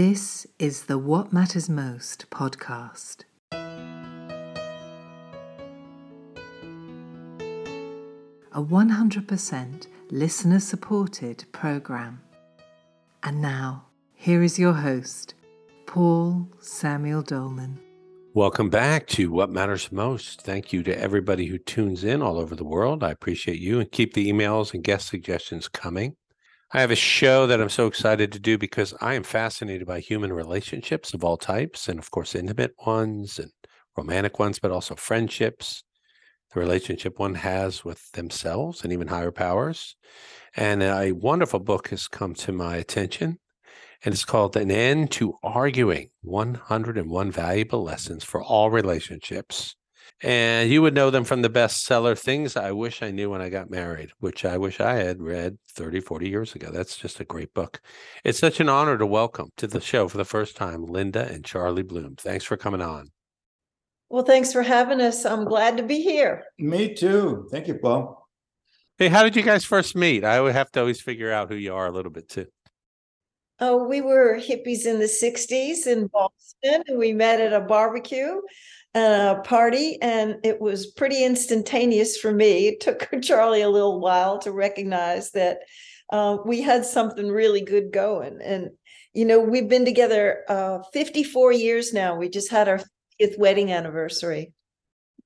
This is the What Matters Most podcast. A 100% listener supported program. And now, here is your host, Paul Samuel Dolman. Welcome back to What Matters Most. Thank you to everybody who tunes in all over the world. I appreciate you and keep the emails and guest suggestions coming. I have a show that I'm so excited to do because I am fascinated by human relationships of all types, and of course, intimate ones and romantic ones, but also friendships, the relationship one has with themselves and even higher powers. And a wonderful book has come to my attention, and it's called An End to Arguing 101 Valuable Lessons for All Relationships. And you would know them from the bestseller Things I Wish I Knew When I Got Married, which I wish I had read 30, 40 years ago. That's just a great book. It's such an honor to welcome to the show for the first time Linda and Charlie Bloom. Thanks for coming on. Well, thanks for having us. I'm glad to be here. Me too. Thank you, Paul. Hey, how did you guys first meet? I would have to always figure out who you are a little bit too. Oh, we were hippies in the 60s in Boston, and we met at a barbecue uh, party, and it was pretty instantaneous for me. It took Charlie a little while to recognize that uh, we had something really good going. And, you know, we've been together uh, 54 years now. We just had our fifth wedding anniversary.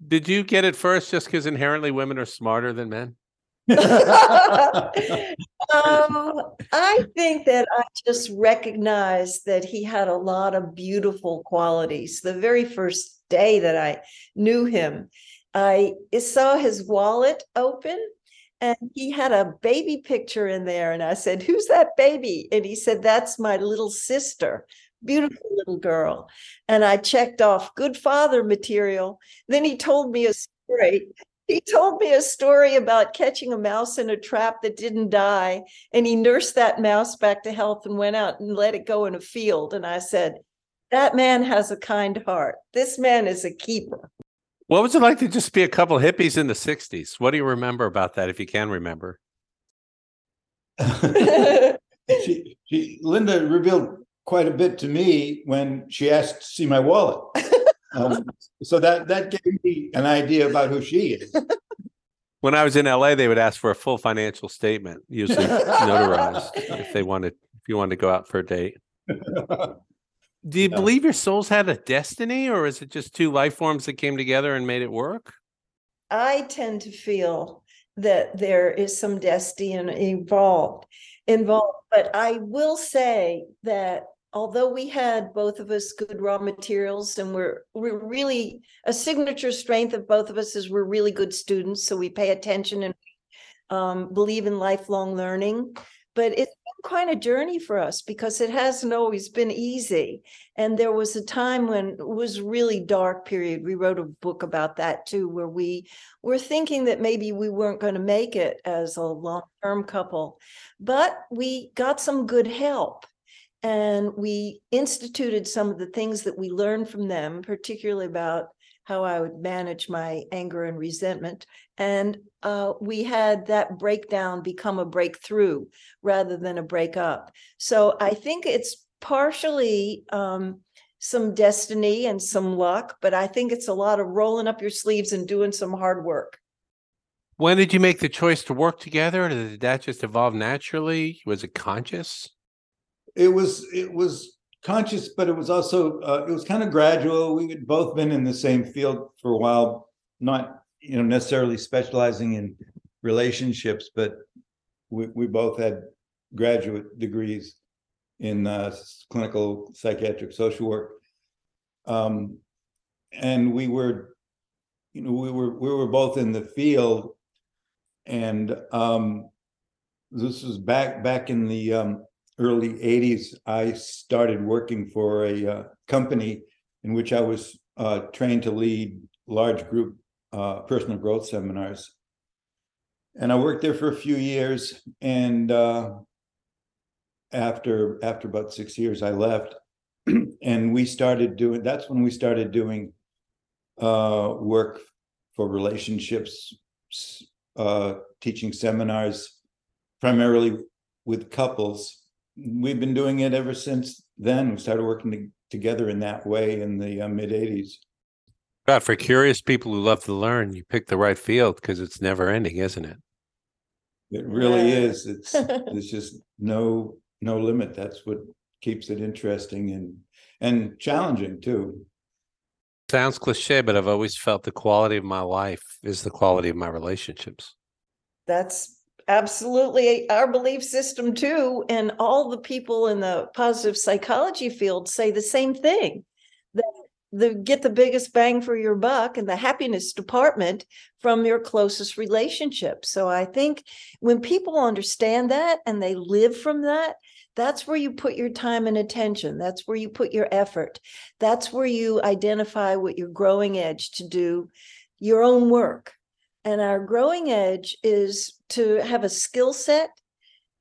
Did you get it first just because inherently women are smarter than men? um, I think that I just recognized that he had a lot of beautiful qualities. The very first day that I knew him, I saw his wallet open and he had a baby picture in there. And I said, Who's that baby? And he said, That's my little sister. Beautiful little girl. And I checked off good father material. Then he told me a story. He told me a story about catching a mouse in a trap that didn't die. And he nursed that mouse back to health and went out and let it go in a field. And I said, that man has a kind heart. This man is a keeper. What was it like to just be a couple hippies in the 60s? What do you remember about that, if you can remember? she, she, Linda revealed quite a bit to me when she asked to see my wallet. Um, so that that gave me an idea about who she is. When I was in LA, they would ask for a full financial statement, usually notarized, if they wanted if you wanted to go out for a date. Do you believe your souls had a destiny, or is it just two life forms that came together and made it work? I tend to feel that there is some destiny involved involved, but I will say that although we had both of us good raw materials and we're we're really a signature strength of both of us is we're really good students so we pay attention and um, believe in lifelong learning but it's been quite a journey for us because it hasn't always been easy. And there was a time when it was really dark period. We wrote a book about that too where we were thinking that maybe we weren't going to make it as a long-term couple. But we got some good help and we instituted some of the things that we learned from them particularly about how I would manage my anger and resentment. And uh, we had that breakdown become a breakthrough rather than a breakup. So I think it's partially um, some destiny and some luck, but I think it's a lot of rolling up your sleeves and doing some hard work. When did you make the choice to work together? Did that just evolve naturally? Was it conscious? It was. It was conscious, but it was also uh, it was kind of gradual. We had both been in the same field for a while, not you know necessarily specializing in relationships, but we we both had graduate degrees in uh, clinical psychiatric social work, um, and we were, you know, we were we were both in the field, and um, this was back back in the um, early 80s, I started working for a uh, company in which I was uh, trained to lead large group uh, personal growth seminars. And I worked there for a few years. And uh, after after about six years, I left. and we started doing that's when we started doing uh, work for relationships, uh, teaching seminars primarily with couples we've been doing it ever since then. We started working to, together in that way in the uh, mid 80s. God, for curious people who love to learn, you pick the right field because it's never ending, isn't it? It really Yeah. is. It's there's just no no limit. That's what keeps it interesting and and challenging too. Sounds cliche, but I've always felt the quality of my life is the quality of my relationships. That's absolutely our belief system too. And all the people in the positive psychology field say the same thing. The get the biggest bang for your buck in the happiness department from your closest relationship. So I think when people understand that and they live from that, that's where you put your time and attention. That's where you put your effort. That's where you identify what your growing edge to do your own work. And our growing edge is to have a skill set,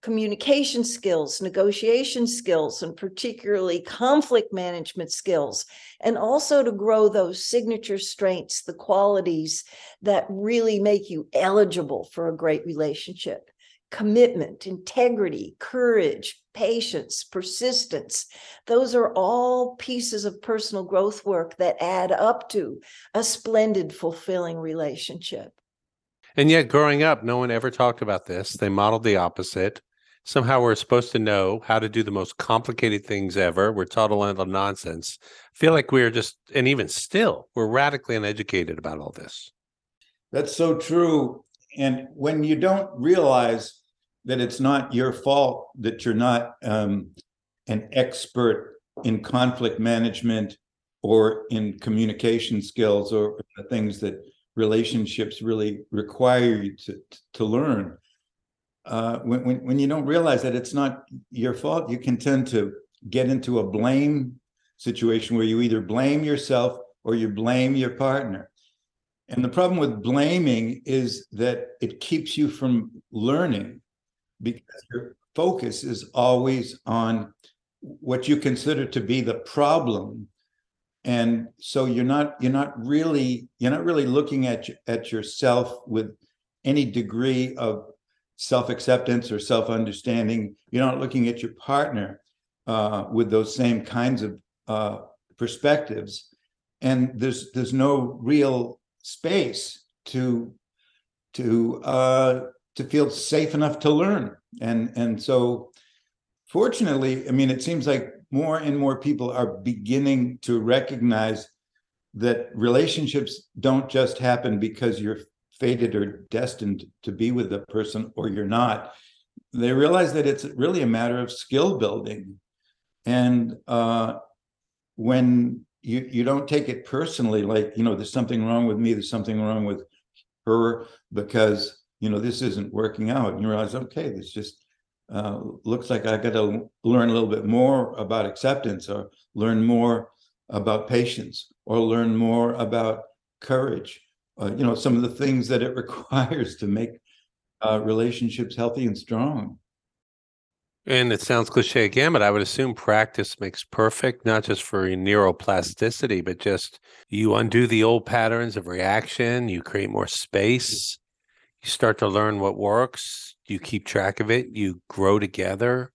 communication skills, negotiation skills, and particularly conflict management skills, and also to grow those signature strengths, the qualities that really make you eligible for a great relationship commitment, integrity, courage, patience, persistence. Those are all pieces of personal growth work that add up to a splendid, fulfilling relationship. And yet, growing up, no one ever talked about this. They modeled the opposite. Somehow, we're supposed to know how to do the most complicated things ever. We're taught a lot of nonsense. I feel like we're just, and even still, we're radically uneducated about all this. That's so true. And when you don't realize that it's not your fault that you're not um, an expert in conflict management or in communication skills or the things that relationships really require you to to learn. Uh, when, when when you don't realize that it's not your fault, you can tend to get into a blame situation where you either blame yourself or you blame your partner. And the problem with blaming is that it keeps you from learning because your focus is always on what you consider to be the problem and so you're not you're not really you're not really looking at at yourself with any degree of self-acceptance or self-understanding. You're not looking at your partner uh, with those same kinds of uh, perspectives. And there's there's no real space to to uh, to feel safe enough to learn. And and so fortunately i mean it seems like more and more people are beginning to recognize that relationships don't just happen because you're fated or destined to be with the person or you're not they realize that it's really a matter of skill building and uh, when you you don't take it personally like you know there's something wrong with me there's something wrong with her because you know this isn't working out and you realize okay this just uh, looks like I got to learn a little bit more about acceptance or learn more about patience or learn more about courage. Uh, you know, some of the things that it requires to make uh, relationships healthy and strong. And it sounds cliche again, but I would assume practice makes perfect, not just for neuroplasticity, but just you undo the old patterns of reaction, you create more space, you start to learn what works, you keep track of it, you grow together.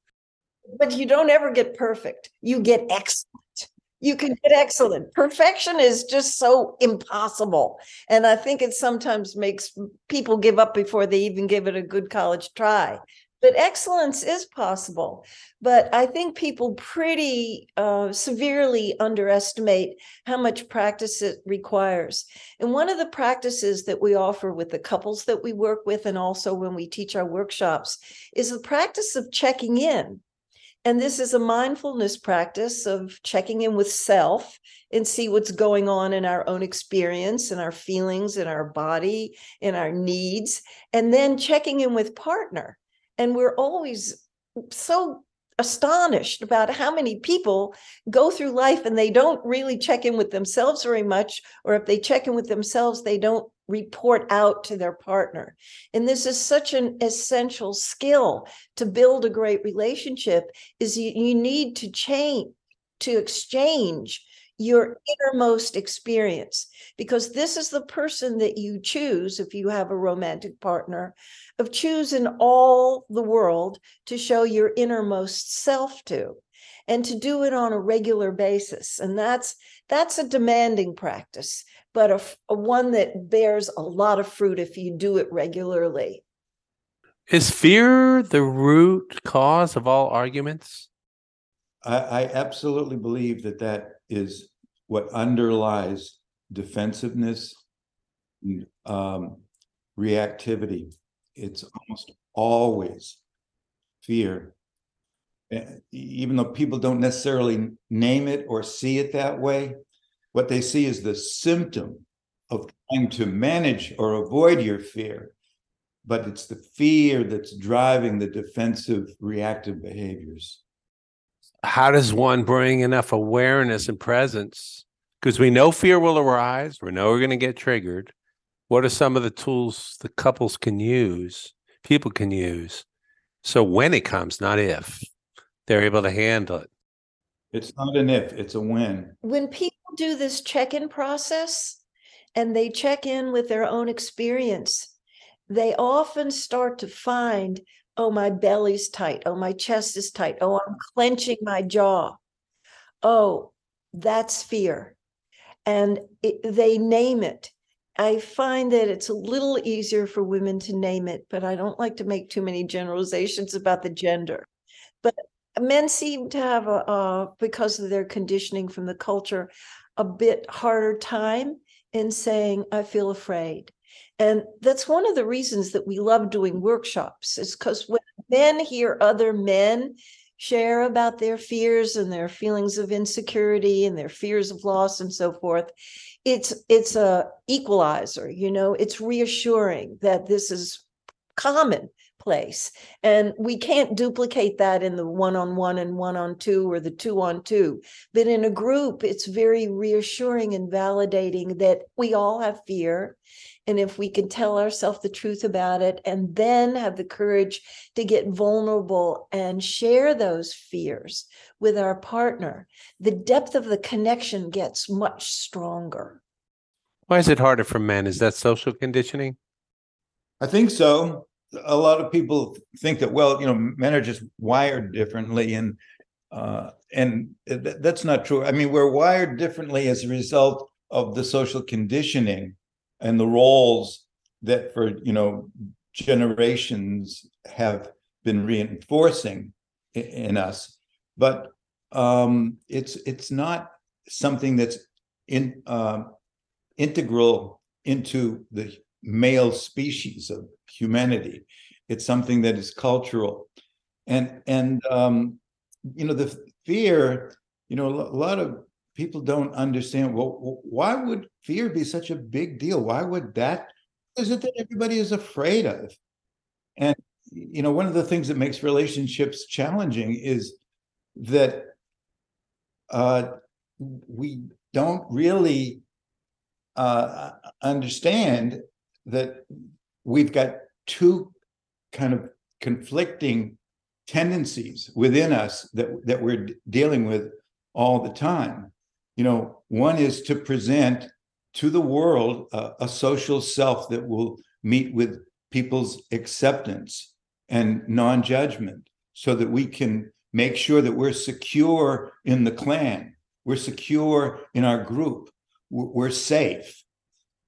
But you don't ever get perfect. You get excellent. You can get excellent. Perfection is just so impossible. And I think it sometimes makes people give up before they even give it a good college try. But excellence is possible. But I think people pretty uh, severely underestimate how much practice it requires. And one of the practices that we offer with the couples that we work with, and also when we teach our workshops, is the practice of checking in. And this is a mindfulness practice of checking in with self and see what's going on in our own experience and our feelings in our body, in our needs, and then checking in with partner. And we're always so astonished about how many people go through life and they don't really check in with themselves very much or if they check in with themselves they don't report out to their partner. And this is such an essential skill to build a great relationship is you, you need to change to exchange your innermost experience. Because this is the person that you choose if you have a romantic partner of choosing all the world to show your innermost self to and to do it on a regular basis. And that's that's a demanding practice, but a, a one that bears a lot of fruit if you do it regularly. Is fear the root cause of all arguments? I, I absolutely believe that that is what underlies defensiveness, and, um, reactivity. It's almost always fear. Eh, Even though people don't necessarily name it or see it that way, what they see is the symptom of trying to manage or avoid your fear. But it's the fear that's driving the defensive reactive behaviors. How does one bring enough awareness and presence? Because we know fear will arise, we know we're going to get triggered. What are some of the tools the couples can use, people can use? So when it comes, not if, they're able to handle it. It's not an if, it's a when. When people do this check-in process and they check in with their own experience, they often start to find, oh, my belly's tight. Oh, my chest is tight. Oh, I'm clenching my jaw. Oh, that's fear. And it, they name it. I find that it's a little easier for women to name it, but I don't like to make too many generalizations about the gender. But men seem to have a, uh, because of their conditioning from the culture, a bit harder time in saying, I feel afraid. And that's one of the reasons that we love doing workshops, is because when men hear other men share about their fears and their feelings of insecurity and their fears of loss and so forth, it's it's a equalizer, you know, it's reassuring that this is commonplace. And we can't duplicate that in the one-on-one and one-on-two or the two-on-two. But in a group, it's very reassuring and validating that we all have fear and if we can tell ourselves the truth about it and then have the courage to get vulnerable and share those fears with our partner, the depth of the connection gets much stronger. Why is it harder for men? Is that social conditioning? I think so. A lot of people think that, well, you know, men are just wired differently, and uh, and th- that's not true. I mean, we're wired differently as a result of the social conditioning and the roles that for you know generations have been reinforcing i- in us but um it's it's not something that's in um integral into the male species of humanity. It's something that is cultural. And and um you know the fear you know a lot of people don't understand well why would fear be such a big deal? Why would that is it that everybody is afraid of? And you know one of the things that makes relationships challenging is that uh we don't really uh understand that we've got two kind of conflicting tendencies within us that that we're dealing with all the time. You know one is to present to the world a, a social self that will meet with people's acceptance and non-judgment so that we can make sure that we're secure in the clan. We're secure in our group. We're, we're safe.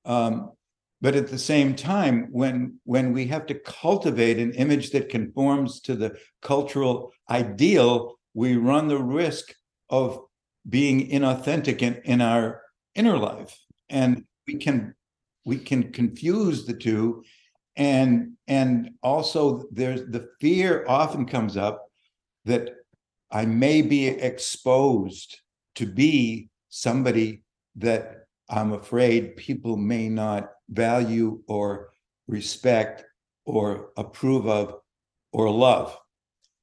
Um, but at the same time when when we have to cultivate an image that conforms to the cultural ideal we run the risk of being inauthentic in, in our inner life. And we can we can confuse the two. And and also there's the fear often comes up that i may be exposed to be somebody that i'm afraid people may not value or respect or approve of or love.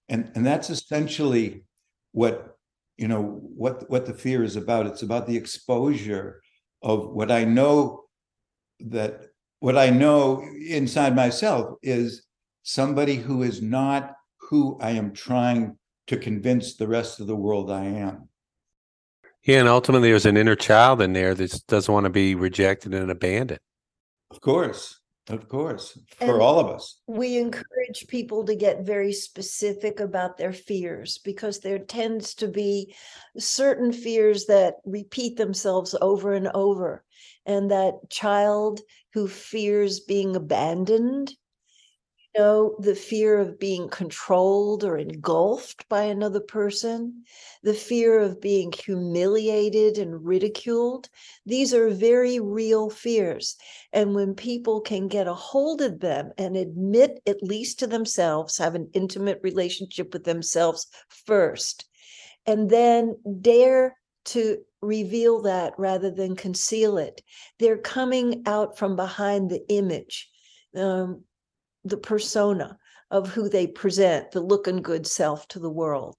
And and that's essentially what you know what what the fear is about. It's about the exposure of what i know that what i know inside myself is somebody who is not who i am trying to convince the rest of the world i am. Yeah, and ultimately there's an inner child in there that doesn't want to be rejected and abandoned. Of course Of course, And- for all of us. we encourage people to get very specific about their fears because there tends to be certain fears that repeat themselves over and over. And that child who fears being abandoned, know, the fear of being controlled or engulfed by another person, the fear of being humiliated and ridiculed. These are very real fears. And when people can get a hold of them and admit, at least to themselves, have an intimate relationship with themselves first, and then dare to reveal that rather than conceal it, they're coming out from behind the image, um, the persona of who they present, the looking good self to the world.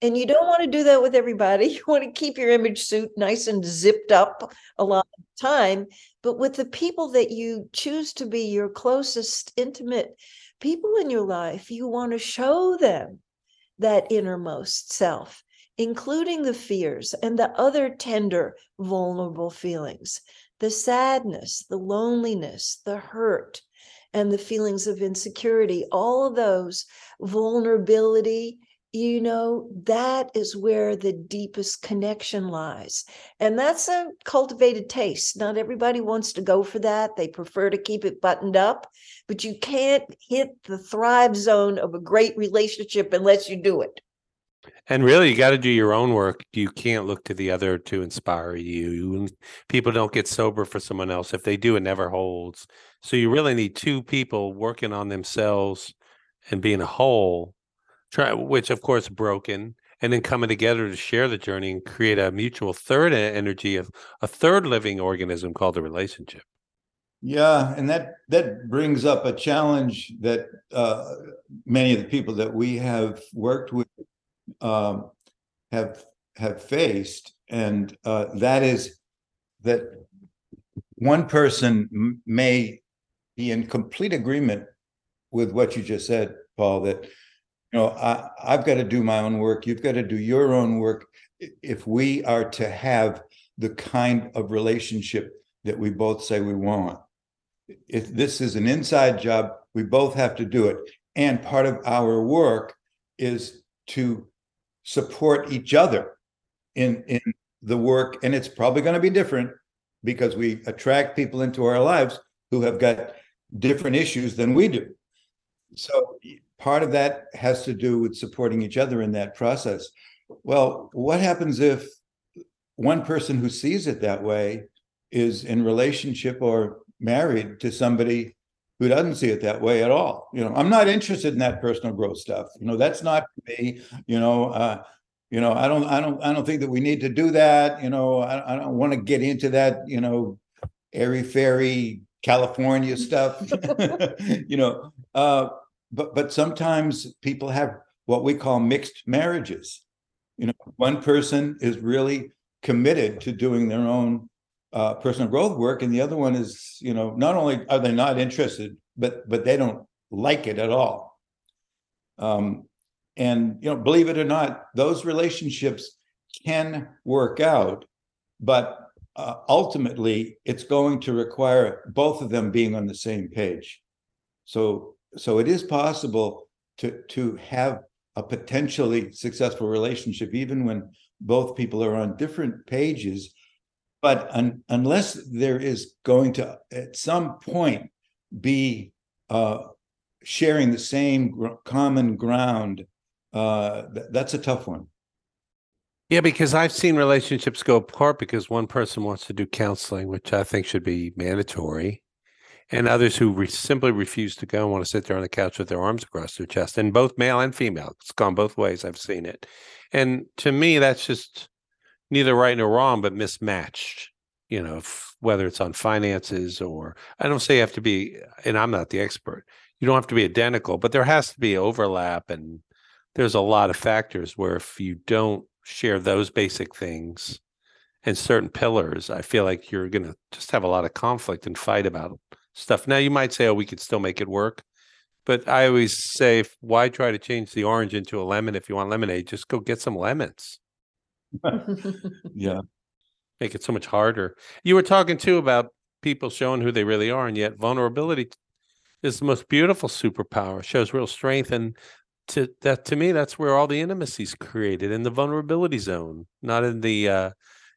And you don't want to do that with everybody. You want to keep your image suit nice and zipped up a lot of time but with the people that you choose to be your closest intimate people in your life you want to show them that innermost self including the fears and the other tender vulnerable feelings the sadness the loneliness the hurt and the feelings of insecurity all of those vulnerability you know that is where the deepest connection lies and that's a cultivated taste. Not everybody wants to go for that. They prefer to keep it buttoned up, but you can't hit the thrive zone of a great relationship unless you do it. And really, you got to do your own work. You can't look to the other to inspire you. People don't get sober for someone else. If they do, it never holds. So you really need two people working on themselves and being a whole, try, which of course broken, and then coming together to share the journey and create a mutual third energy of a third living organism called a relationship. Yeah, and that that brings up a challenge that uh, many of the people that we have worked with um, have have faced, and uh, that is that one person may be in complete agreement with what you just said, Paul. That you know, I, I've got to do my own work. You've got to do your own work. If we are to have the kind of relationship that we both say we want if this is an inside job, we both have to do it. And part of our work is to support each other in in the work. And it's probably going to be different because we attract people into our lives who have got different issues than we do. So part of that has to do with supporting each other in that process. Well, what happens if one person who sees it that way is in relationship or married to somebody who doesn't see it that way at all. You know, I'm not interested in that personal growth stuff. You know, that's not me. You know, uh, you know, I don't, I don't, I don't think that we need to do that. You know, I, I don't want to get into that. You know, airy fairy California stuff. you know, uh, but but sometimes people have what we call mixed marriages. You know, one person is really committed to doing their own uh, personal growth work, and the other one is, you know, not only are they not interested, but but they don't like it at all. Um, and you know, believe it or not, those relationships can work out, but uh, ultimately, it's going to require both of them being on the same page. So so it is possible to to have a potentially successful relationship, even when both people are on different pages but un, unless there is going to at some point be uh, sharing the same gr- common ground uh, th- that's a tough one Yeah, because I've seen relationships go apart because one person wants to do counseling, which I think should be mandatory, and others who re- simply refuse to go and want to sit there on the couch with their arms across their chest, and both male and female. It's gone both ways. I've seen it. And to me, that's just neither right nor wrong, but mismatched. You know, f- whether it's on finances or I don't say you have to be, and I'm not the expert. You don't have to be identical, but there has to be overlap, and there's a lot of factors where if you don't share those basic things and certain pillars, I feel like you're going to just have a lot of conflict and fight about stuff. Now, you might say, oh, we could still make it work. But I always say, why try to change the orange into a lemon if you want lemonade? Just go get some lemons. yeah Make it so much harder. You were talking too about people showing who they really are, and yet vulnerability is the most beautiful superpower. Shows real strength, and to that to me, that's where all the intimacy is created in the vulnerability zone, not in the uh,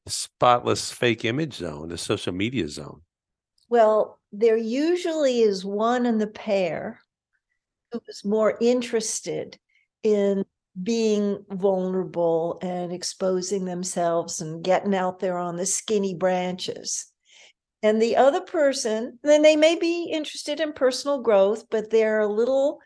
spotless fake image zone, the social media zone. Well, there usually is one in the pair who is more interested in being vulnerable and exposing themselves and getting out there on the skinny branches. And the other person, then they may be interested in personal growth, but they're a little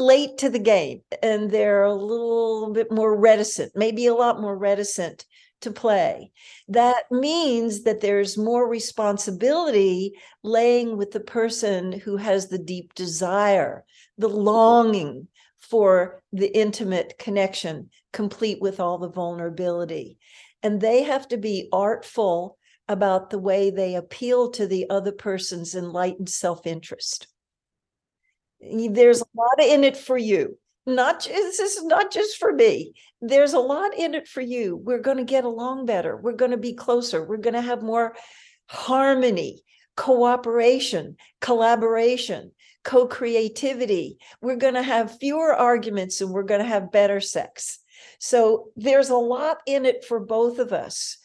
late to the game and they're a little bit more reticent, maybe a lot more reticent to play. That means that there's more responsibility laying with the person who has the deep desire, the longing for the intimate connection, complete with all the vulnerability. And they have to be artful about the way they appeal to the other person's enlightened self interest. There's a lot in it for you. Not this is not just for me. There's a lot in it for you. We're going to get along better. We're going to be closer. We're going to have more harmony, cooperation, collaboration, co creativity. We're going to have fewer arguments and we're going to have better sex. So there's a lot in it for both of us.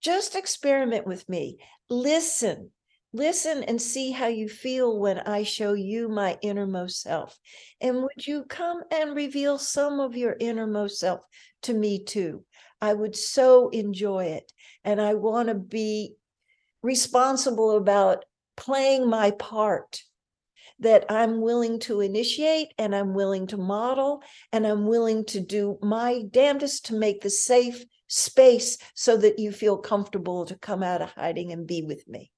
Just experiment with me. Listen, listen and see how you feel when I show you my innermost self. And would you come and reveal some of your innermost self to me too? I would so enjoy it. And I want to be responsible about playing my part that I'm willing to initiate and I'm willing to model and I'm willing to do my damnedest to make the safe space so that you feel comfortable to come out of hiding and be with me.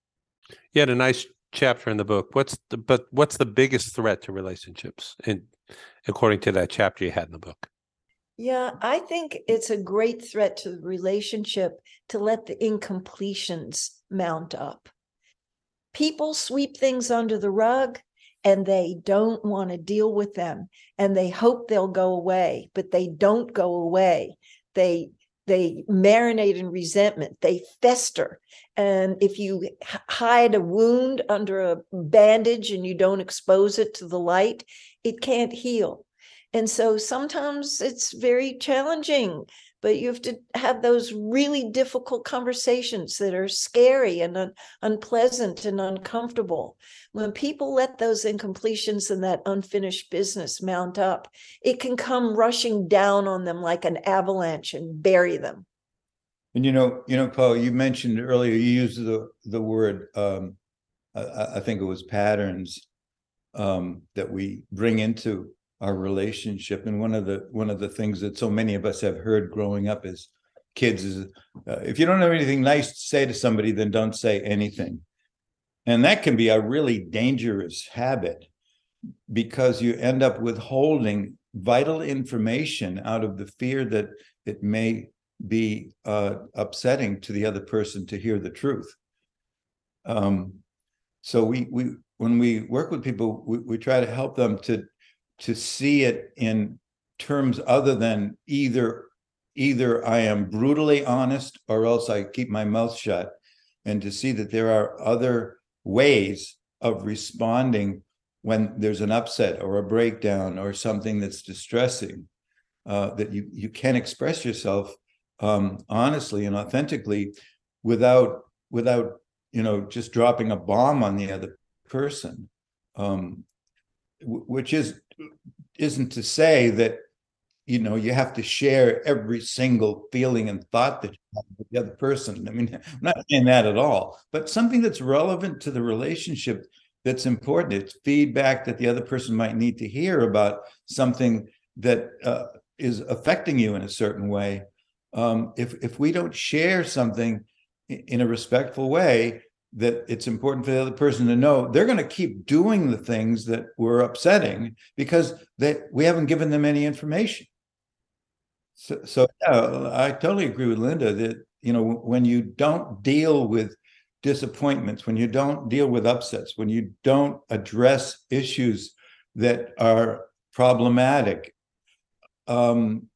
You had a nice chapter in the book. What's the but what's the biggest threat to relationships and according to that chapter you had in the book? Yeah, I think it's a great threat to the relationship to let the incompletions mount up. People sweep things under the rug and they don't want to deal with them and they hope they'll go away, but they don't go away. They they marinate in resentment they fester. And if you hide a wound under a bandage and you don't expose it to the light it can't heal. And so sometimes it's very challenging but you have to have those really difficult conversations that are scary and un- unpleasant and uncomfortable. When people let those incompletions and that unfinished business mount up, it can come rushing down on them like an avalanche and bury them. And you know, you know, Paul, you mentioned earlier you used the the word um, I, I think it was patterns um, that we bring into our relationship. And one of the one of the things that so many of us have heard growing up as kids is uh, if you don't have anything nice to say to somebody then don't say anything. And that can be a really dangerous habit because you end up withholding vital information out of the fear that it may be uh, upsetting to the other person to hear the truth. Um, so we we when we work with people we, we try to help them to to see it in terms other than either either I am brutally honest or else I keep my mouth shut and to see that there are other ways of responding when there's an upset or a breakdown or something that's distressing uh, that you you can express yourself um, honestly and authentically without without you know just dropping a bomb on the other person um, which is isn't to say that you know you have to share every single feeling and thought that you have with the other person. I mean i'm not saying that at all but something that's relevant to the relationship that's important it's feedback that the other person might need to hear about something that uh, is affecting you in a certain way. Um, if if we don't share something in a respectful way that it's important for the other person to know they're going to keep doing the things that were upsetting because they we haven't given them any information. So, so yeah, I totally agree with Linda that you know when you don't deal with disappointments, when you don't deal with upsets, when you don't address issues that are problematic, um,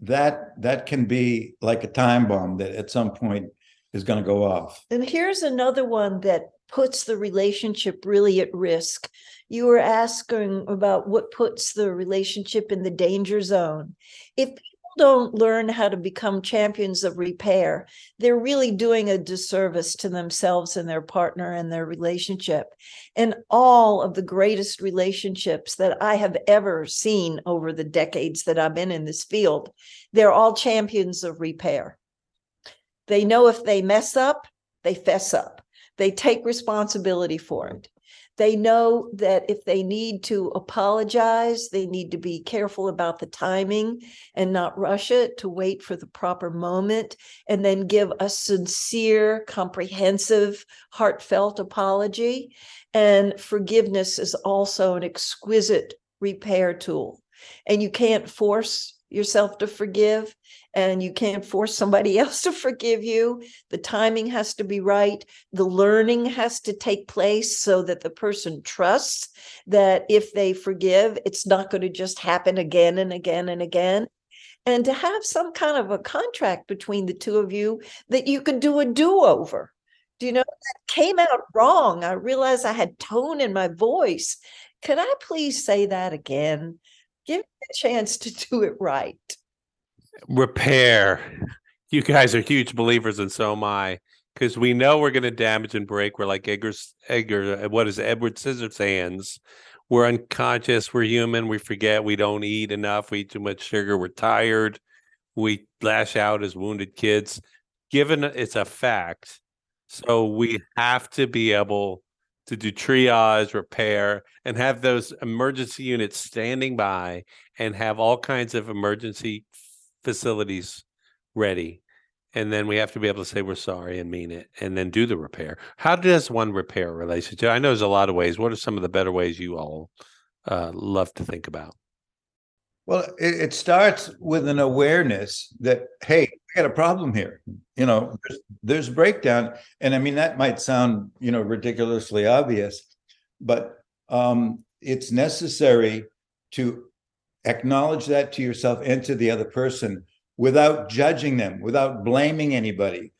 that that can be like a time bomb that at some point is going to go off. And here's another one that puts the relationship really at risk. You were asking about what puts the relationship in the danger zone. If people don't learn how to become champions of repair, they're really doing a disservice to themselves and their partner and their relationship. And all of the greatest relationships that I have ever seen over the decades that I've been in this field, they're all champions of repair. They know if they mess up, they fess up. They take responsibility for it. They know that if they need to apologize, they need to be careful about the timing and not rush it, to wait for the proper moment, and then give a sincere, comprehensive, heartfelt apology. And forgiveness is also an exquisite repair tool. And you can't force yourself to forgive and you can't force somebody else to forgive you. The timing has to be right. The learning has to take place so that the person trusts that if they forgive, it's not going to just happen again and again and again. And to have some kind of a contract between the two of you that you can do a do over. Do you know that came out wrong? I realized I had tone in my voice. Could I please say that again? Give me a chance to do it right repair. You guys are huge believers, and so am I. Because we know we're going to damage and break. We're like Edgar's, Edgar, what is Edward Scissorhands? We're unconscious. We're human. We forget. We don't eat enough. We eat too much sugar. We're tired. We lash out as wounded kids. Given it's a fact, so we have to be able to do triage, repair, and have those emergency units standing by and have all kinds of emergency facilities ready. And then we have to be able to say we're sorry and mean it and then do the repair. How does one repair relationship? I know there's a lot of ways. What are some of the better ways you all uh, love to think about? Well it, it, starts with an awareness that hey i got a problem here you know there's, there's breakdown and i mean that might sound you know ridiculously obvious but um, it's necessary to acknowledge that to yourself and to the other person without judging them, without blaming anybody.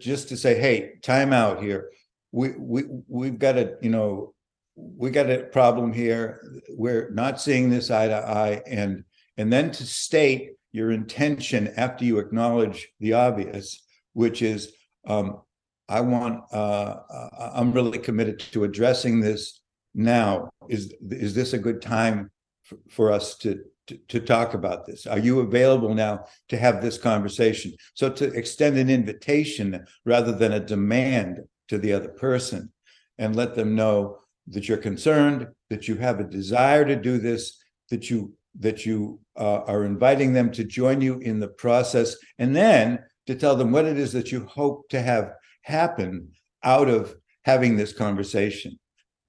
Just to say, hey, time out here. We we we've got a, you know, we got a problem here. We're not seeing this eye to eye. And and then to state your intention after you acknowledge the obvious, which is um, I want uh, I'm really committed to addressing this now. Is is this a good time for, us to, to, to talk about this? Are you available now to have this conversation? So to extend an invitation rather than a demand to the other person and let them know that you're concerned, that you have a desire to do this, that you that you uh, are inviting them to join you in the process, and then to tell them what it is that you hope to have happen out of having this conversation.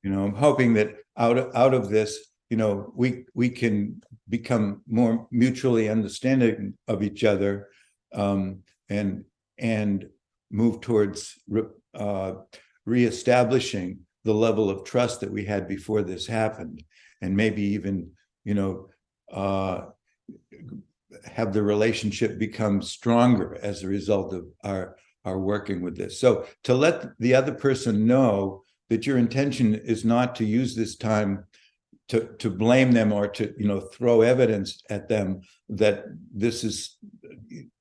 You know, I'm hoping that out of, out of this, you know we we can become more mutually understanding of each other um, and and move towards re, uh, reestablishing the level of trust that we had before this happened and maybe even you know uh, have the relationship become stronger as a result of our our working with this. So to let the other person know that your intention is not to use this time to to blame them or to you know throw evidence at them that this is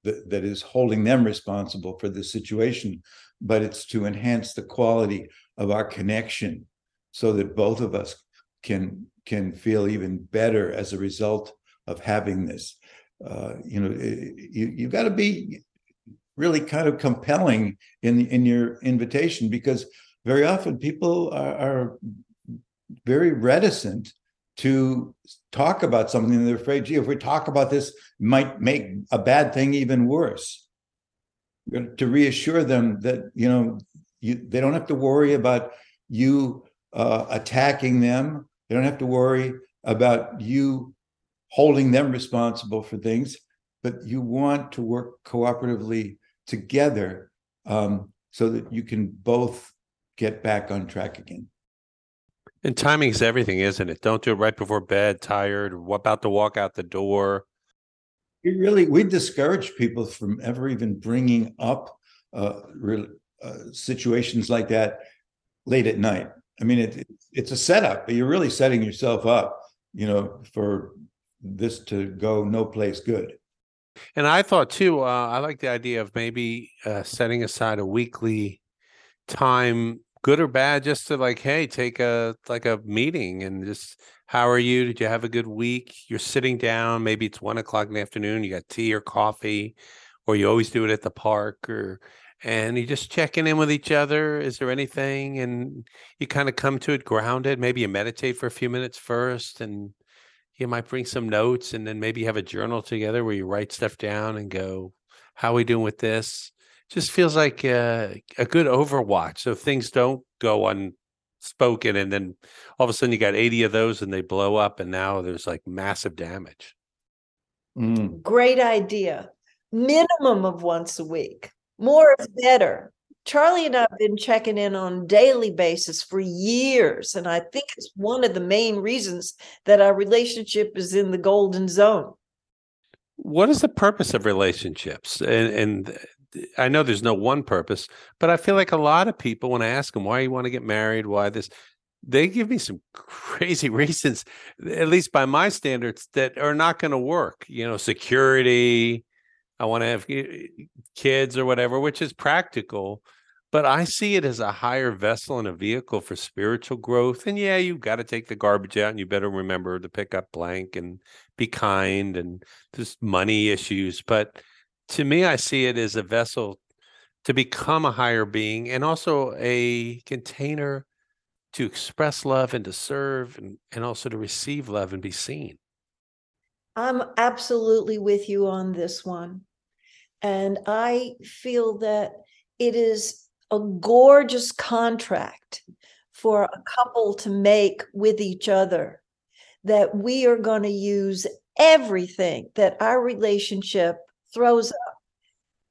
that, that is holding them responsible for the situation but it's to enhance the quality of our connection so that both of us can can feel even better as a result of having this uh, you know you you've got to be really kind of compelling in in your invitation because very often people are, are very reticent to talk about something they're afraid, gee, if we talk about this, might make a bad thing even worse. To reassure them that, you know, you, they don't have to worry about you uh, attacking them. They don't have to worry about you holding them responsible for things, but you want to work cooperatively together um, so that you can both get back on track again. And timing is everything, isn't it? Don't do it right before bed, tired, about to walk out the door. We really we discourage people from ever even bringing up uh, re- uh, situations like that late at night. I mean, it, it's a setup, but you're really setting yourself up, you know, for this to go no place good. And I thought too, uh, I like the idea of maybe uh, setting aside a weekly time, good or bad, just to like, hey, take a like a meeting and just how are you? Did you have a good week? You're sitting down, maybe it's one o'clock in the afternoon, you got tea or coffee, or you always do it at the park or and you're just checking in with each other. Is there anything? And you kind of come to it grounded. Maybe you meditate for a few minutes first and you might bring some notes and then maybe have a journal together where you write stuff down and go, how are we doing with this? Just feels like a, a good overwatch. So things don't go unspoken and then all of a sudden you got 80 of those and they blow up and now there's like massive damage. Mm. Great idea. Minimum of once a week. More is better. Charlie and I have been checking in on a daily basis for years. And I think it's one of the main reasons that our relationship is in the golden zone. What is the purpose of relationships? And, and I know there's no one purpose, but I feel like a lot of people, when I ask them why you want to get married, why this, they give me some crazy reasons, at least by my standards, that are not going to work. You know, security, I want to have eh, kids or whatever, which is practical. But I see it as a higher vessel and a vehicle for spiritual growth. And yeah, you've got to take the garbage out and you better remember to pick up blank and be kind and just money issues. But to me, I see it as a vessel to become a higher being and also a container to express love and to serve and, and also to receive love and be seen. I'm absolutely with you on this one. And I feel that it is a gorgeous contract for a couple to make with each other that we are going to use everything that our relationship throws up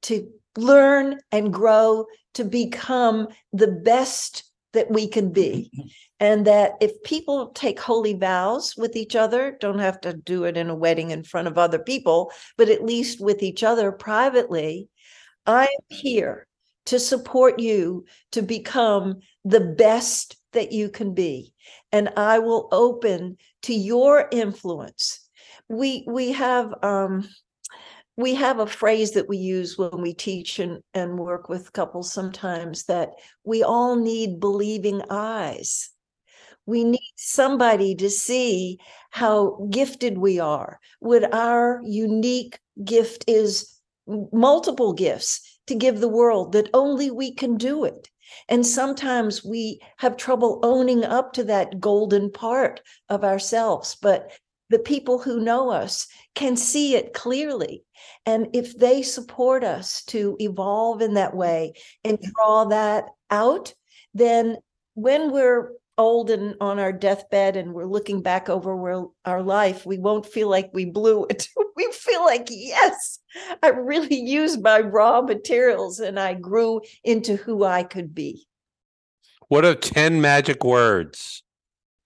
to learn and grow to become the best that we can be. And that if people take holy vows with each other, don't have to do it in a wedding in front of other people, but at least with each other privately, I'm here to support you to become the best that you can be. And I will open to your influence. We we have um we have a phrase that we use when we teach and, and work with couples sometimes that we all need believing eyes. We need somebody to see how gifted we are, what our unique gift is, multiple gifts to give the world that only we can do it. And sometimes we have trouble owning up to that golden part of ourselves, but the people who know us can see it clearly. And if they support us to evolve in that way and mm-hmm. draw that out, then when we're old and on our deathbed and we're looking back over our life, we won't feel like we blew it. we feel like, yes, I really used my raw materials and I grew into who I could be. What are 10 magic words?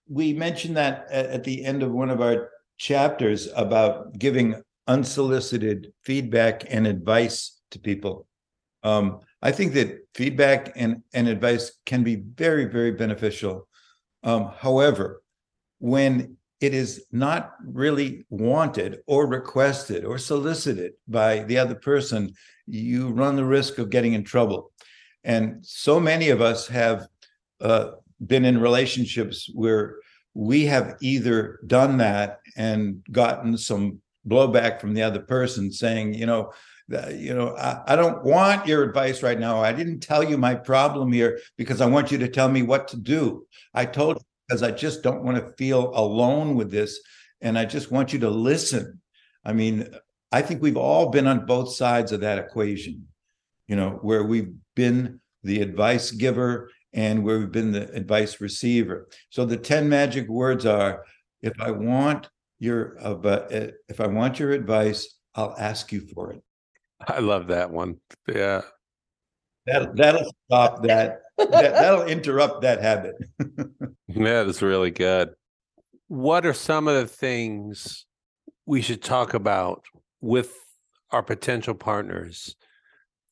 We mentioned that at the end of one of our chapters about giving unsolicited feedback and advice to people. Um, I think that feedback and, and advice can be very, very beneficial. Um, however, when it is not really wanted or requested or solicited by the other person, you run the risk of getting in trouble. And so many of us have uh, been in relationships where we have either done that and gotten some blowback from the other person saying, you know, you know, I, I, don't want your advice right now. I didn't tell you my problem here because I want you to tell me what to do. I told you because I just don't want to feel alone with this. And I just want you to listen. I mean, I think we've all been on both sides of that equation, you know, where we've been the advice giver and where we've been the advice receiver. So the 10 magic words are if I want your uh, if I want your advice, I'll ask you for it. I love that one. Yeah. That that'll stop that. that that'll interrupt that habit. yeah, that's really good. What are some of the things we should talk about with our potential partners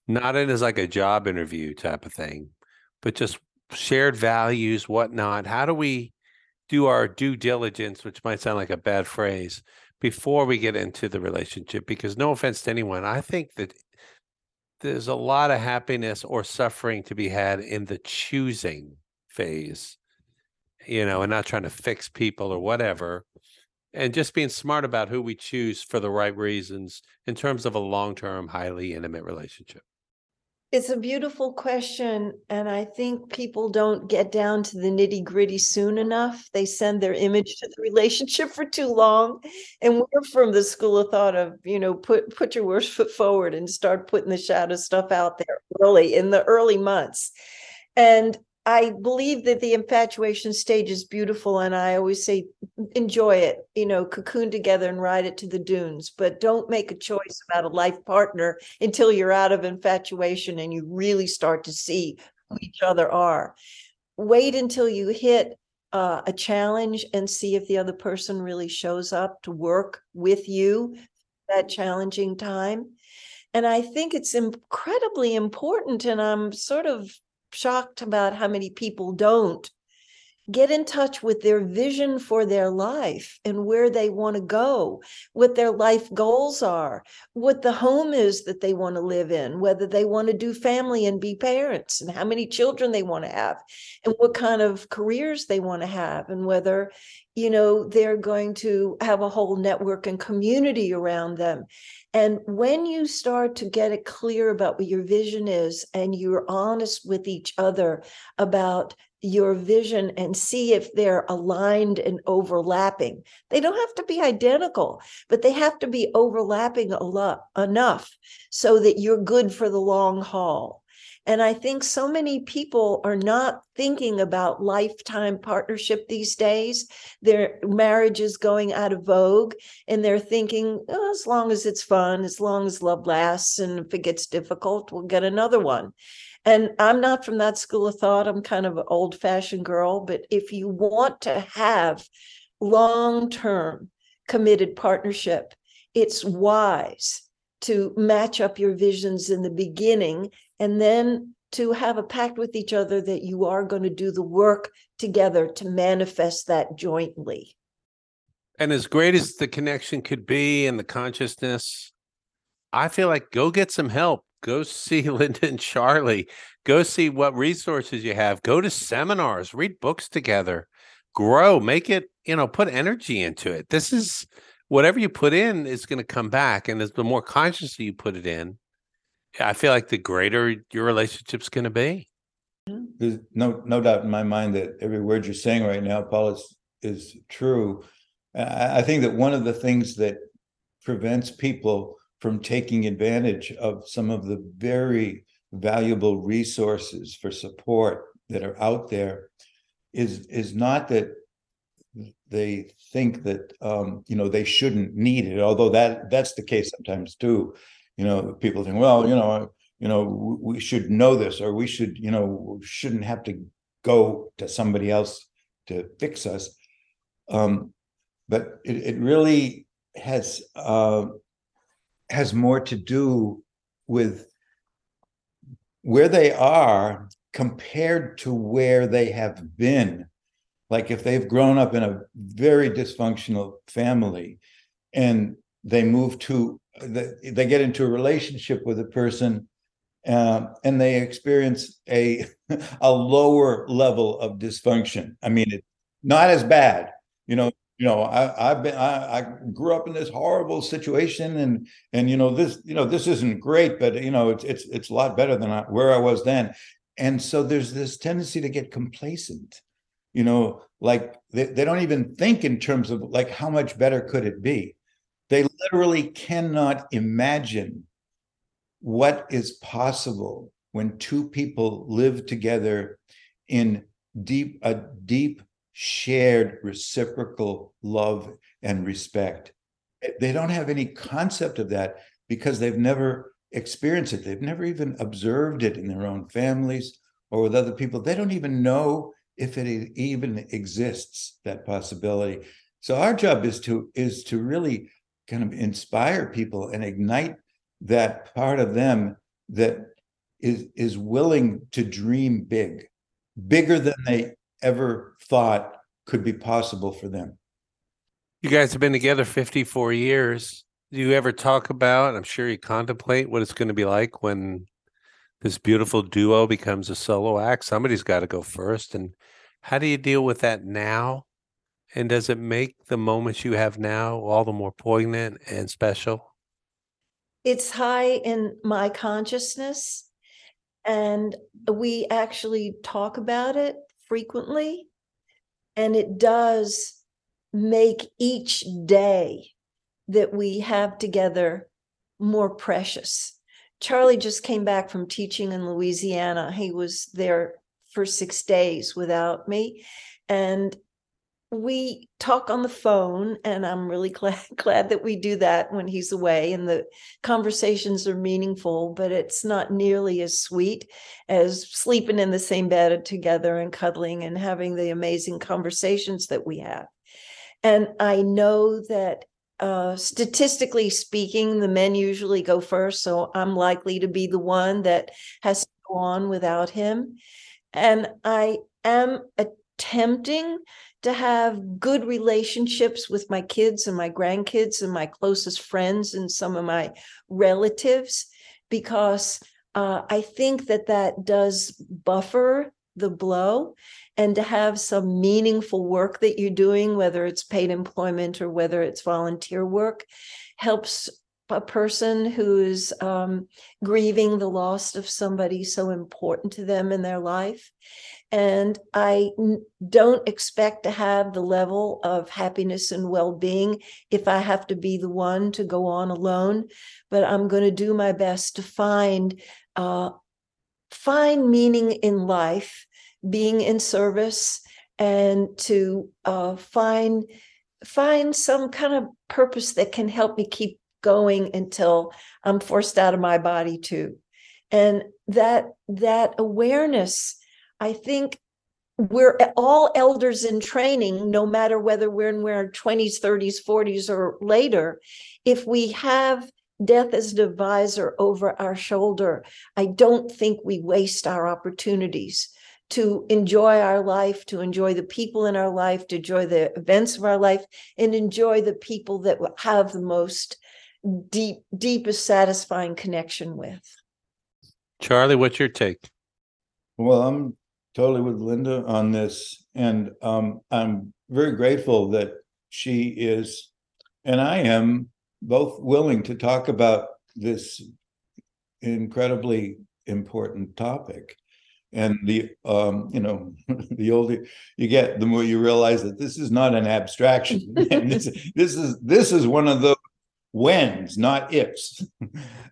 not in as like a job interview type of thing, but just shared values, whatnot. How do we do our due diligence, which might sound like a bad phrase, before we get into the relationship? Because no offense to anyone, I think that there's a lot of happiness or suffering to be had in the choosing phase, you know, and not trying to fix people or whatever. And just being smart about who we choose for the right reasons in terms of a long term, highly intimate relationship. It's a beautiful question. And I think people don't get down to the nitty gritty soon enough. They send their image to the relationship for too long. And we're from the school of thought of, you know, put put your worst foot forward and start putting the shadow stuff out there early in the early months. And I believe that the infatuation stage is beautiful, and I always say, enjoy it. You know, cocoon together and ride it to the dunes. But don't make a choice about a life partner until you're out of infatuation and you really start to see who each other are. Wait until you hit uh, a challenge and see if the other person really shows up to work with you that challenging time. And I think it's incredibly important. And I'm sort of shocked about how many people don't get in touch with their vision for their life and where they want to go, what their life goals are, what the home is that they want to live in, whether they want to do family and be parents, and how many children they want to have, and what kind of careers they want to have, and whether you know they're going to have a whole network and community around them and when you start to get it clear about what your vision is and you're honest with each other about your vision and see if they're aligned and overlapping. They don't have to be identical, but they have to be overlapping a lot enough so that you're good for the long haul. And I think so many people are not thinking about lifetime partnership these days. Their marriage is going out of vogue and they're thinking, oh, as long as it's fun, as long as love lasts, and if it gets difficult, we'll get another one. And I'm not from that school of thought. I'm kind of an old fashioned girl. But if you want to have long term committed partnership, it's wise to match up your visions in the beginning and then to have a pact with each other that you are going to do the work together to manifest that jointly. And as great as the connection could be and the consciousness, I feel like go get some help. Go see Linda and Charlie. Go see what resources you have. Go to seminars, read books together, grow, make it, you know, put energy into it. This is whatever you put in is going to come back. And as the more consciously you put it in, I feel like the greater your relationship's going to be. There's no no doubt in my mind that every word you're saying right now, Paul, is is true. I, I think that one of the things that prevents people from taking advantage of some of the very valuable resources for support that are out there is is not that they think that um, you know they shouldn't need it although that that's the case sometimes too you know people think well you know you know we should know this or we should you know shouldn't have to go to somebody else to fix us. Um but it, it really has uh has more to do with where they are compared to where they have been. Like if they've grown up in a very dysfunctional family and they move to they get into a relationship with a person um, and they experience a a lower level of dysfunction. I mean, it's not as bad, you know. You know, I, I've been I, I grew up in this horrible situation, and and you know this you know this isn't great, but you know it's it's it's a lot better than I, where I was then. And so there's this tendency to get complacent, you know, like they, they don't even think in terms of like how much better could it be they literally cannot imagine what is possible when two people live together in deep a deep shared reciprocal love and respect. They don't have any concept of that because they've never experienced it. They've never even observed it in their own families or with other people. They don't even know if it even exists that possibility. So our job is to is to really kind of inspire people and ignite that part of them that is is willing to dream big, bigger than they ever thought could be possible for them. You guys have been together 54 years. Do you ever talk about, I'm sure you contemplate what it's going to be like when this beautiful duo becomes a solo act? Somebody's got to go first. And how do you deal with that now? And does it make the moments you have now all the more poignant and special? It's high in my consciousness. And we actually talk about it frequently. And it does make each day that we have together more precious. Charlie just came back from teaching in Louisiana. He was there for six days without me. And we talk on the phone and i'm really glad glad that we do that when he's away and the conversations are meaningful but it's not nearly as sweet as sleeping in the same bed together and cuddling and having the amazing conversations that we have. And i know that uh, statistically speaking the men usually go first so i'm likely to be the one that has to go on without him. And i am attempting to have good relationships with my kids and my grandkids and my closest friends and some of my relatives because uh, I think that that does buffer the blow and to have some meaningful work that you're doing, whether it's paid employment or whether it's volunteer work, helps a person who's um, grieving the loss of somebody so important to them in their life. And I don't expect to have the level of happiness and well being if I have to be the one to go on alone. But I'm going to do my best to find uh, find meaning in life, being in service, and to uh, find find some kind of purpose that can help me keep going until I'm forced out of my body too. And that that awareness I think we're all elders in training, no matter whether we're in our 20s, 30s, 40s, or later. If we have death as an advisor over our shoulder, I don't think we waste our opportunities to enjoy our life, to enjoy the people in our life, to enjoy the events of our life, and enjoy the people that have the most deep, deepest, satisfying connection with. Charlie, what's your take? Well, I'm totally with Linda on this, and um, I'm very grateful that she is, and I am both willing to talk about this incredibly important topic. And the um, you know, the older you get, the more you realize that this is not an abstraction. this this is this is one of the whens, not ifs.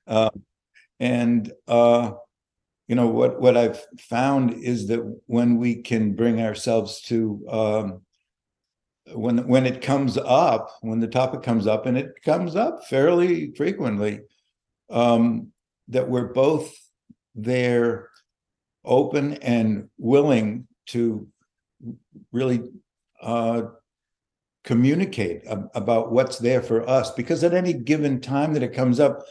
uh, and uh, you know what what i've found is that when we can bring ourselves to um, when when it comes up when the topic comes up and it comes up fairly frequently um, that we're both there open and willing to really uh, communicate about what's there for us because at any given time that it comes up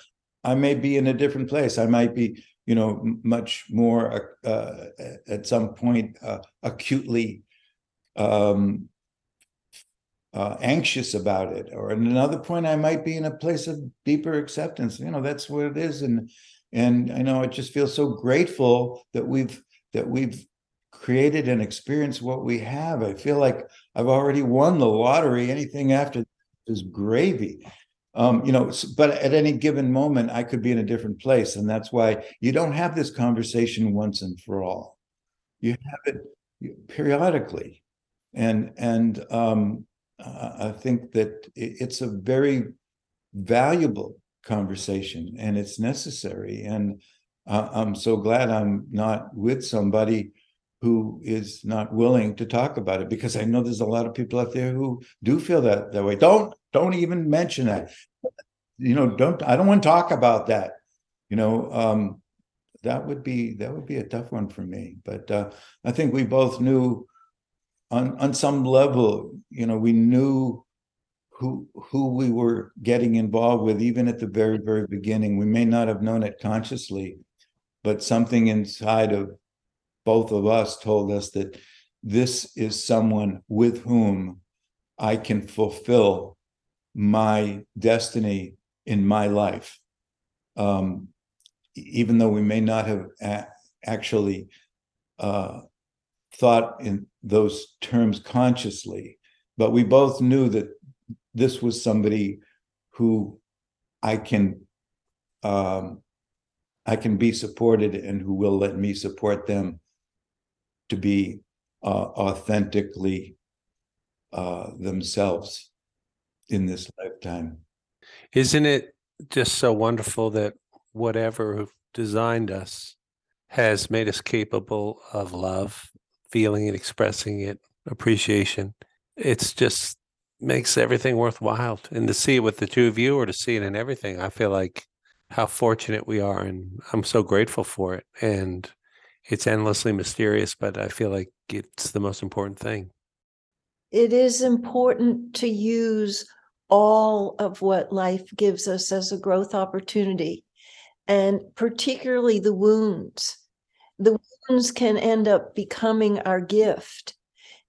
i may be in a different place. I might be you know, much more uh, uh, at some point uh, acutely um, uh, anxious about it, or at another point I might be in a place of deeper acceptance. You know, that's what it is, and and I know I just feel so grateful that we've that we've created and experienced what we have. I feel like I've already won the lottery. Anything after is gravy um, you know, but at any given moment, I could be in a different place. And that's why you don't have this conversation once and for all. You have it periodically. And, and um, I think that it's a very valuable conversation and it's necessary. And uh, I'm so glad I'm not with somebody who is not willing to talk about it because I know there's a lot of people out there who do feel that that way. Don't don't even mention that. You know, don't I don't want to talk about that. You know, um, that would be that would be a tough one for me. But uh, I think we both knew on on some level, you know, we knew who who we were getting involved with even at the very very beginning. We may not have known it consciously, but something inside of both of us told us that this is someone with whom I can fulfill my destiny in my life. Um, even though we may not have a- actually uh, thought in those terms consciously, but we both knew that this was somebody who I can um, I can be supported and who will let me support them to be uh, authentically uh, themselves in this lifetime. Isn't it just so wonderful that whatever designed us has made us capable of love, feeling it, expressing it, appreciation? It's just makes everything worthwhile. And to see it with the two of you or to see it in everything, I feel like how fortunate we are. And I'm so grateful for it. And it's endlessly mysterious, but I feel like it's the most important thing. It is important to use all of what life gives us as a growth opportunity, and particularly the wounds. The wounds can end up becoming our gift.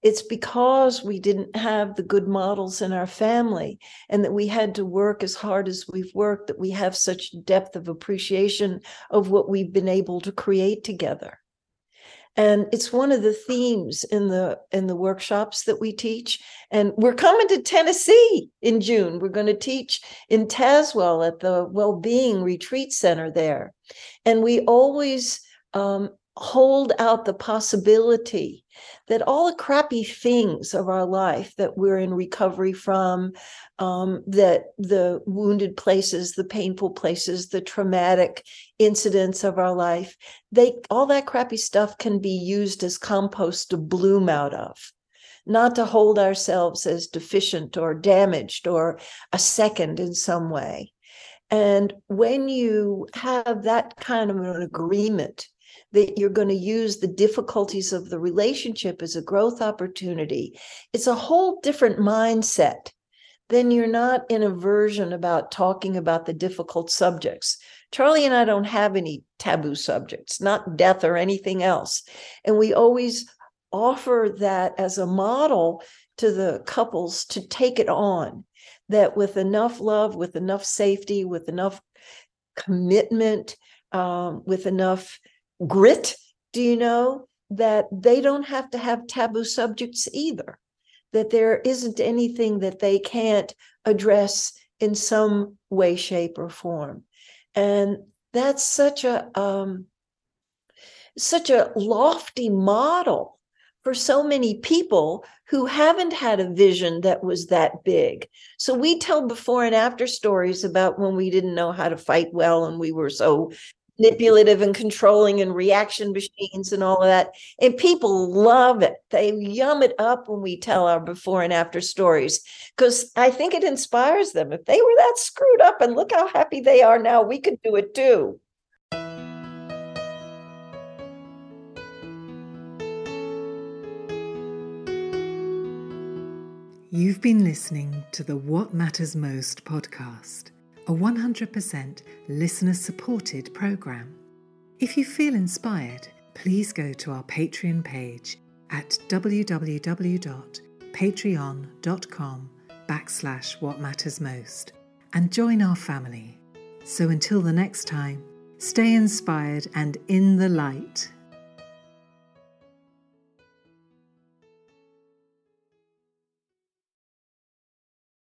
It's because we didn't have the good models in our family and that we had to work as hard as we've worked that we have such depth of appreciation of what we've been able to create together and it's one of the themes in the in the workshops that we teach. And we're coming to tennessee in june. We're going to teach in tazewell at the well-being retreat center there. And we always um, hold out the possibility that all the crappy things of our life that we're in recovery from, um, that the wounded places, the painful places, the traumatic incidents of our life, they all that crappy stuff can be used as compost to bloom out of. Not to hold ourselves as deficient or damaged or a second in some way. And when you have that kind of an agreement that you're going to use the difficulties of the relationship as a growth opportunity, it's a whole different mindset. Then you're not in aversion about talking about the difficult subjects. Charlie and I don't have any taboo subjects, not death or anything else. And we always offer that as a model to the couples to take it on that with enough love, with enough safety, with enough commitment, um, with enough grit, do you know, that they don't have to have taboo subjects either, that there isn't anything that they can't address in some way, shape, or form. And that's such a um, such a lofty model for so many people who haven't had a vision that was that big. So we tell before and after stories about when we didn't know how to fight well and we were so manipulative and controlling and reaction machines and all of that. And people love it. They yum it up when we tell our before and after stories because I think it inspires them. If they were that screwed up and look how happy they are now, we could do it too. You've been listening to the What Matters Most podcast a 100% listener supported program. If you feel inspired, please go to our Patreon page at www.patreon.com backslash what matters most and join our family. So until the next time, stay inspired and in the light.